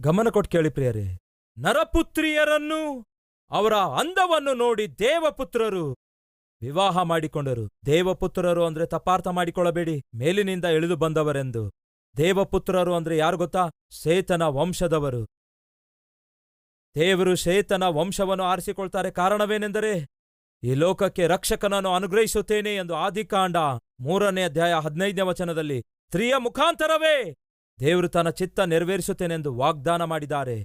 ಗಮನ ಕೊಟ್ಟು ಕೇಳಿ ಪ್ರಿಯರೇ. ನರಪುತ್ರಿಯರನ್ನು, ಅವರ ಅಂದವನ್ನು ನೋಡಿ ದೇವಪುತ್ರರು ವಿವಾಹ ಮಾಡಿಕೊಂಡರು. ದೇವಪುತ್ರರು ಅಂದ್ರೆ ತಪಾರ್ಥ ಮಾಡಿಕೊಳ್ಳಬೇಡಿ. ಮೇಲಿನಿಂದ ಇಳಿದು ಬಂದವರೆಂದು. ದೇವಪುತ್ರರು ಅಂದ್ರೆ ಯಾರು ಗೊತ್ತಾ? ಸೇತನ ವಂಶದವರು. ದೇವರು ಶೇತನ ವಂಶವನ್ನು ಆರಿಸಿಕೊಳ್ತಾರೆ ಕಾರಣವೇನೆಂದರೆ, ಈ ಲೋಕಕ್ಕೆ ರಕ್ಷಕನನ್ನು ಅನುಗ್ರಹಿಸುತ್ತೇನೆ ಎಂದು ಆದಿಕಾಂಡ ಮೂರನೇ ಅಧ್ಯಾಯ ಹದಿನೈದನೇ ವಚನದಲ್ಲಿ, ಸ್ತ್ರೀಯ ಮುಖಾಂತರವೇ ದೇವರು ತನ್ನ ಚಿತ್ತ ನೆರವೇರಿಸುತ್ತೇನೆಂದು ವಾಗ್ದಾನ ಮಾಡಿದ್ದಾರೆ.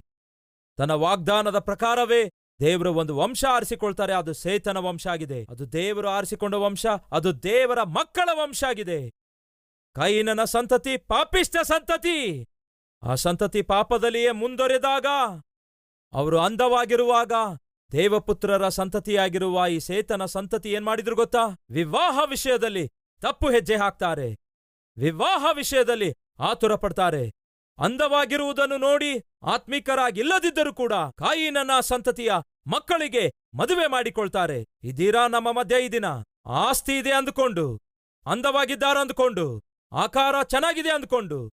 ತನ್ನ ವಾಗ್ದಾನದ ಪ್ರಕಾರವೇ ದೇವರು ಒಂದು ವಂಶ ಆರಿಸಿಕೊಳ್ತಾರೆ, ಅದು ಸೇತನ ವಂಶ ಆಗಿದೆ. ಅದು ದೇವರು ಆರಿಸಿಕೊಂಡ ವಂಶ, ಅದು ದೇವರ ಮಕ್ಕಳ ವಂಶ ಆಗಿದೆ. ಕೈನನ ಸಂತತಿ ಪಾಪಿಷ್ಟ ಸಂತತಿ. ಆ ಸಂತತಿ ಪಾಪದಲ್ಲಿಯೇ ಮುಂದೊರೆದಾಗ, ಅವರು ಅಂದವಾಗಿರುವಾಗ ದೇವಪುತ್ರರ ಸಂತತಿಯಾಗಿರುವ ಈ ಸೇತನ ಸಂತತಿ ಏನ್ ಮಾಡಿದ್ರು ಗೊತ್ತಾ? ವಿವಾಹ ವಿಷಯದಲ್ಲಿ ತಪ್ಪು ಹೆಜ್ಜೆ ಹಾಕ್ತಾರೆ. ವಿವಾಹ ವಿಷಯದಲ್ಲಿ ಆತುರ ಪಡ್ತಾರೆ ಅಂದವಾಗಿರುವುದನ್ನು ನೋಡಿ ಆತ್ಮಿಕರಾಗಿಲ್ಲದಿದ್ದರೂ ಕೂಡ ಕಾಯಿನನ ಸಂತತಿಯ ಮಕ್ಕಳಿಗೆ ಮದುವೆ ಮಾಡಿಕೊಳ್ತಾರೆ. ಇದೀರಾ ನಮ್ಮ ಮಧ್ಯ ಈ ದಿನ? ಆಸ್ತಿ ಇದೆ ಅಂದುಕೊಂಡು. ಅಂದವಾಗಿದ್ದಾರೆ ಅಂದುಕೊಂಡು. ಆಕಾರ ಚೆನ್ನಾಗಿದೆ ಅಂದುಕೊಂಡು.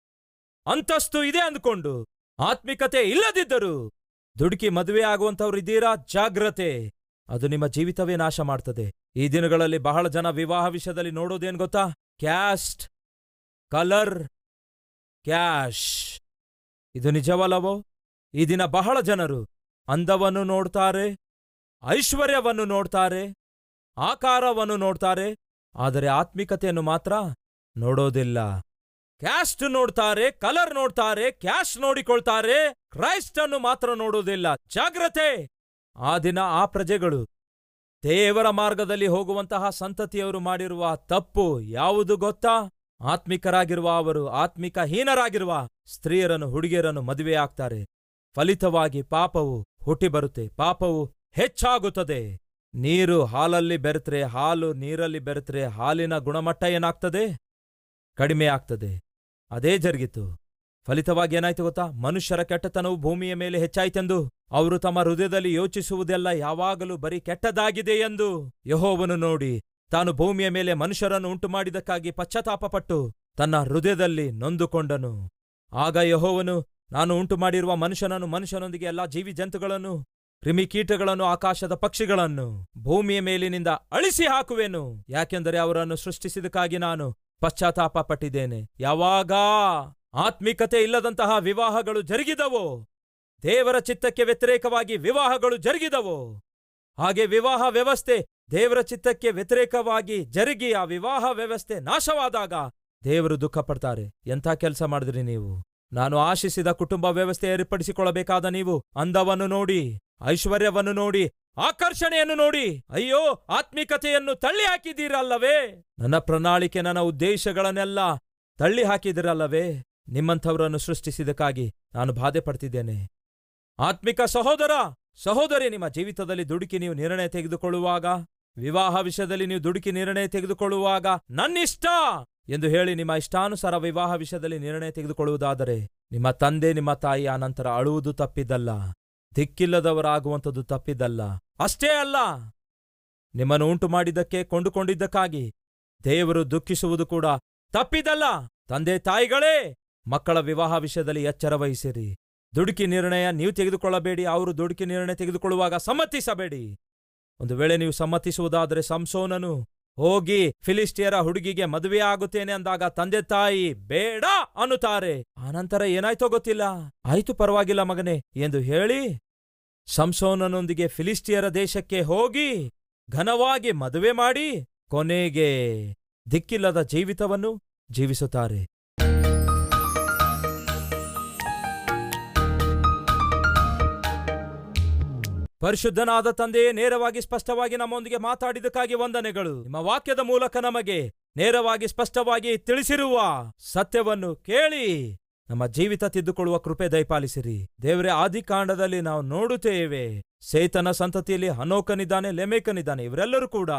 ಅಂತಸ್ತು ಇದೆ ಅಂದುಕೊಂಡು. ಆತ್ಮಿಕತೆ ಇಲ್ಲದಿದ್ದರು. ದುಡುಕಿ ಮದುವೆ ಆಗುವಂಥವ್ರು ಇದ್ದೀರಾ ಜಾಗ್ರತೆ. ಅದು ನಿಮ್ಮ ಜೀವಿತವೇ ನಾಶ ಮಾಡ್ತದೆ. ಈ ದಿನಗಳಲ್ಲಿ ಬಹಳ ಜನ ವಿವಾಹ ವಿಷಯದಲ್ಲಿ ನೋಡೋದೇನು ಗೊತ್ತಾ? Caste, colour, cash. ಇದು ನಿಜವಲ್ಲವೋ? ಈ ದಿನ ಬಹಳ ಜನರು ಅಂದವನ್ನು ನೋಡ್ತಾರೆ, ಐಶ್ವರ್ಯವನ್ನು ನೋಡ್ತಾರೆ, ಆಕಾರವನ್ನು ನೋಡ್ತಾರೆ, ಆದರೆ ಆತ್ಮಿಕತೆಯನ್ನು ಮಾತ್ರ ನೋಡೋದಿಲ್ಲ. ಕ್ಯಾಸ್ಟ್ ನೋಡ್ತಾರೆ, ಕಲರ್ ನೋಡ್ತಾರೆ, ಕ್ಯಾಶ್ ನೋಡಿಕೊಳ್ತಾರೆ ಕ್ರೈಸ್ಟ್ ಅನ್ನು ಮಾತ್ರ ನೋಡೋದಿಲ್ಲ. ಜಾಗ್ರತೆ! ಆ ದಿನ ಆ ಪ್ರಜೆಗಳು ದೇವರ ಮಾರ್ಗದಲ್ಲಿ ಹೋಗುವಂತಹ ಸಂತತಿಯವರು ಮಾಡಿರುವ ತಪ್ಪು ಯಾವುದು ಗೊತ್ತಾ? ಆತ್ಮಿಕರಾಗಿರುವ ಅವರು ಆತ್ಮಿಕ ಹೀನರಾಗಿರುವ ಸ್ತ್ರೀಯರನ್ನು ಹುಡುಗಿಯರನ್ನು ಮದುವೆ ಆಗ್ತಾರೆ. ಫಲಿತವಾಗಿ ಪಾಪವು ಹುಟ್ಟಿ ಬರುತ್ತೆ. ಪಾಪವು ಹೆಚ್ಚಾಗುತ್ತದೆ. ನೀರು ಹಾಲಲ್ಲಿ ಬೆರೆತ್ರೆ ಹಾಲು, ನೀರಲ್ಲಿ ಬೆರೆತ್ರೆ ಹಾಲಿನ ಗುಣಮಟ್ಟ ಏನಾಗ್ತದೆ? ಕಡಿಮೆ ಆಗ್ತದೆ. ಅದೇ ಜರುಗಿತು. ಫಲಿತವಾಗಿ ಏನಾಯ್ತು ಗೊತ್ತಾ? ಮನುಷ್ಯರ ಕೆಟ್ಟತನವು ಭೂಮಿಯ ಮೇಲೆ ಹೆಚ್ಚಾಯ್ತೆಂದು. ಅವರು ತಮ್ಮ ಹೃದಯದಲ್ಲಿ ಯೋಚಿಸುವುದೆಲ್ಲ ಯಾವಾಗಲೂ ಬರೀ ಕೆಟ್ಟದಾಗಿದೆ ಎಂದು ಯಹೋವನು ನೋಡಿ, ತಾನು ಭೂಮಿಯ ಮೇಲೆ ಮನುಷ್ಯರನ್ನು ಉಂಟು ಮಾಡಿದಕ್ಕಾಗಿ ಪಶ್ಚಾತ್ತಾಪಪಟ್ಟು ತನ್ನ ಹೃದಯದಲ್ಲಿ ನೊಂದುಕೊಂಡನು. ಆಗ ಯಹೋವನು, ನಾನು ಉಂಟು ಮಾಡಿರುವ ಮನುಷ್ಯನನ್ನು ಮನುಷ್ಯನೊಂದಿಗೆ ಎಲ್ಲಾ ಜೀವಿ ಜಂತುಗಳನ್ನು ಕ್ರಿಮಿಕೀಟಗಳನ್ನು, ಆಕಾಶದ ಪಕ್ಷಿಗಳನ್ನು ಭೂಮಿಯ ಮೇಲಿನಿಂದ ಅಳಿಸಿ ಹಾಕುವೆನು. ಯಾಕೆಂದರೆ ಅವರನ್ನು ಸೃಷ್ಟಿಸಿದಕ್ಕಾಗಿ ನಾನು ಪಶ್ಚಾತ್ತಾಪ ಪಟ್ಟಿದ್ದೇನೆ ಯಾವಾಗ ಆತ್ಮಿಕತೆ ಇಲ್ಲದಂತಹ ವಿವಾಹಗಳು ಜರುಗಿದವೋ ದೇವರ ಚಿತ್ತಕ್ಕೆ ವ್ಯತಿರೇಕವಾಗಿ ವಿವಾಹಗಳು ಜರುಗಿದವು. ಹಾಗೆ ವಿವಾಹ ವ್ಯವಸ್ಥೆ ದೇವರ ಚಿತ್ತಕ್ಕೆ ವ್ಯತಿರೇಕವಾಗಿ ಜರುಗಿ ಆ ವಿವಾಹ ವ್ಯವಸ್ಥೆ ನಾಶವಾದಾಗ ದೇವರು ದುಃಖ ಪಡ್ತಾರೆ ಎಂಥ ಕೆಲಸ ಮಾಡಿದ್ರಿ ನೀವು? ನಾನು ಆಶಿಸಿದ ಕುಟುಂಬ ವ್ಯವಸ್ಥೆ ಏರ್ಪಡಿಸಿಕೊಳ್ಳಬೇಕಾದ ನೀವು ಅಂದವನ್ನು ನೋಡಿ, ಐಶ್ವರ್ಯವನ್ನು ನೋಡಿ, ಆಕರ್ಷಣೆಯನ್ನು ನೋಡಿ, ಅಯ್ಯೋ, ಆತ್ಮಿಕತೆಯನ್ನು ತಳ್ಳಿ ಹಾಕಿದ್ದೀರಲ್ಲವೇ? ನನ್ನ ಪ್ರಣಾಳಿಕೆ, ನನ್ನ ಉದ್ದೇಶಗಳನ್ನೆಲ್ಲ ತಳ್ಳಿ ಹಾಕಿದಿರಲ್ಲವೇ ನಿಮ್ಮಂಥವರನ್ನು ಸೃಷ್ಟಿಸಿದಕ್ಕಾಗಿ ನಾನು ಬಾಧೆ ಆತ್ಮಿಕ ಸಹೋದರ, ಸಹೋದರಿ, ನಿಮ್ಮ ಜೀವಿತದಲ್ಲಿ ದುಡುಕಿ ನೀವು ನಿರ್ಣಯ ತೆಗೆದುಕೊಳ್ಳುವಾಗ, ವಿವಾಹ ವಿಷಯದಲ್ಲಿ ನೀವು ದುಡುಕಿ ನಿರ್ಣಯ ತೆಗೆದುಕೊಳ್ಳುವಾಗ ನನ್ನಿಷ್ಟ ಎಂದು ಹೇಳಿ ನಿಮ್ಮ ಇಷ್ಟಾನುಸಾರ ವಿವಾಹ ವಿಷಯದಲ್ಲಿ ನಿರ್ಣಯ ತೆಗೆದುಕೊಳ್ಳುವುದಾದರೆ ನಿಮ್ಮ ತಂದೆ, ನಿಮ್ಮ ತಾಯಿ ಆನಂತರ ಅಳುವುದು ತಪ್ಪಿದ್ದಲ್ಲ, ದಿಕ್ಕಿಲ್ಲದವರಾಗುವಂಥದ್ದು ತಪ್ಪಿದ್ದಲ್ಲ. ಅಷ್ಟೇ ಅಲ್ಲ, ನಿಮ್ಮನ್ನು ಉಂಟು ಮಾಡಿದ್ದಕ್ಕೆ ಕೊಂಡುಕೊಂಡಿದ್ದಕ್ಕಾಗಿ ದೇವರು ದುಃಖಿಸುವುದು ಕೂಡ ತಪ್ಪಿದ್ದಲ್ಲ. ತಂದೆ ತಾಯಿಗಳೇ, ಮಕ್ಕಳ ವಿವಾಹ ವಿಷಯದಲ್ಲಿ ಎಚ್ಚರ ವಹಿಸಿರಿ. ದುಡುಕಿ ನಿರ್ಣಯ ನೀವು ತೆಗೆದುಕೊಳ್ಳಬೇಡಿ, ಅವರು ದುಡುಕಿ ನಿರ್ಣಯ ತೆಗೆದುಕೊಳ್ಳುವಾಗ ಸಮ್ಮತಿಸಬೇಡಿ. ಒಂದು ವೇಳೆ ನೀವು ಸಮ್ಮತಿಸುವುದಾದರೆ ಸಂಸೋನನು ಹೋಗಿ ಫಿಲಿಸ್ಟಿಯರ ಹುಡುಗಿಗೆ ಮದುವೆ ಆಗುತ್ತೇನೆ ಅಂದಾಗ, ತಂದೆ ತಾಯಿ, ಬೇಡ ಅನ್ನುತ್ತಾರೆ. ಆನಂತರ ಏನಾಯ್ತೋ ಗೊತ್ತಿಲ್ಲ. ಆಯ್ತು ಪರವಾಗಿಲ್ಲ ಮಗನೇ ಎಂದು ಹೇಳಿ ಸಂಸೋನನೊಂದಿಗೆ ಫಿಲಿಸ್ಟಿಯರ ದೇಶಕ್ಕೆ ಹೋಗಿ ಘನವಾಗಿ ಮದುವೆ ಮಾಡಿ ಕೊನೆಗೆ ದಿಕ್ಕಿಲ್ಲದ ಜೀವಿತವನ್ನು ಜೀವಿಸುತ್ತಾರೆ. ಪರಿಶುದ್ಧನಾದ ತಂದೆಯೇ, ನೇರವಾಗಿ ಸ್ಪಷ್ಟವಾಗಿ ನಮ್ಮೊಂದಿಗೆ ಮಾತಾಡಿದಕ್ಕಾಗಿ ವಂದನೆಗಳು. ನಿಮ್ಮ ವಾಕ್ಯದ ಮೂಲಕ ನಮಗೆ ನೇರವಾಗಿ ಸ್ಪಷ್ಟವಾಗಿ ತಿಳಿಸಿರುವ ಸತ್ಯವನ್ನು ಕೇಳಿ ನಮ್ಮ ಜೀವಿತ ತಿದ್ದುಕೊಳ್ಳುವ ಕೃಪೆ ದಯಪಾಲಿಸಿರಿ. ದೇವರೇ ಆದಿಕಾಂಡದಲ್ಲಿ ನಾವು ನೋಡುತ್ತೇವೆ. ಸೇತನ ಸಂತತಿಯಲ್ಲಿ ಹನೋಕನಿದ್ದಾನೆ, ಲೆಮೇಕನಿದ್ದಾನೆ, ಇವರೆಲ್ಲರೂ ಕೂಡ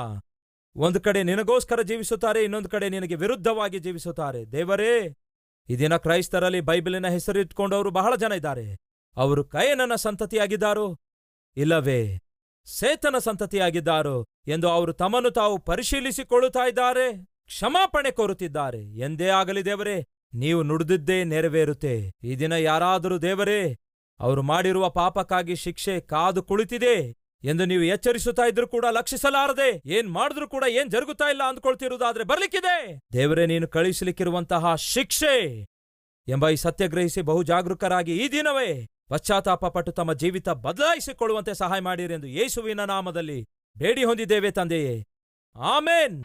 ಒಂದು ಕಡೆ ನಿನಗೋಸ್ಕರ ಜೀವಿಸುತ್ತಾರೆ, ಇನ್ನೊಂದು ಕಡೆ ನಿನಗೆ ವಿರುದ್ಧವಾಗಿ ಜೀವಿಸುತ್ತಾರೆ. ದೇವರೇ, ಈ ದಿನ ಕ್ರೈಸ್ತರಲ್ಲಿ ಬೈಬಲಿನ ಹೆಸರಿಟ್ಕೊಂಡವರು ಬಹಳ ಜನ ಇದ್ದಾರೆ. ಅವರು ಕಯನನ ಸಂತತಿಯಾಗಿದ್ದಾರೋ ಇಲ್ಲವೇ? ಸೇತನ ಸಂತತಿಯಾಗಿದ್ದಾರೋ ಎಂದು ಅವರು ತಮ್ಮನ್ನು ತಾವು ಪರಿಶೀಲಿಸಿಕೊಳ್ಳುತ್ತಾ ಇದ್ದಾರೆ, ಕ್ಷಮಾಪಣೆ ಕೋರುತ್ತಿದ್ದಾರೆ. ಎಂದೇ ಆಗಲಿ ದೇವರೇ, ನೀವು ನುಡಿದಿದ್ದೇ ನೆರವೇರುತ್ತೆ. ಈ ದಿನ ಯಾರಾದರೂ ದೇವರೇ, ಅವರು ಮಾಡಿರುವ ಪಾಪಕ್ಕಾಗಿ ಶಿಕ್ಷೆ ಕಾದು ಕುಳಿತಿದೆ ಎಂದು ನೀವು ಎಚ್ಚರಿಸುತ್ತಾ ಇದ್ರು ಕೂಡ ಲಕ್ಷಿಸಲಾರದೆ, ಏನ್ ಮಾಡಿದ್ರು ಕೂಡ ಏನ್ ಜರುಗುತ್ತಾ ಇಲ್ಲ ಅಂದ್ಕೊಳ್ತಿರುವುದಾದ್ರೆ ಬರ್ಲಿಕ್ಕಿದೆ. ದೇವರೇ, ನೀನು ಕಳಿಸಲಿಕ್ಕಿರುವಂತಹ ಶಿಕ್ಷೆ ಎಂಬ ಈ ಸತ್ಯ ಗ್ರಹಿಸಿ ಬಹು ಜಾಗರೂಕರಾಗಿ ಈ ದಿನವೇ ಪಶ್ಚಾತ್ತಾಪ ಪಟ್ಟು ತಮ್ಮ ಜೀವಿತ ಬದಲಾಯಿಸಿಕೊಳ್ಳುವಂತೆ ಸಹಾಯ ಮಾಡಿರಿ ಎಂದು ಯೇಸುವಿನ ನಾಮದಲ್ಲಿ ಬೇಡಿ ಹೊಂದಿದ್ದೇವೆ ತಂದೆಯೇ. ಆಮೇನ್.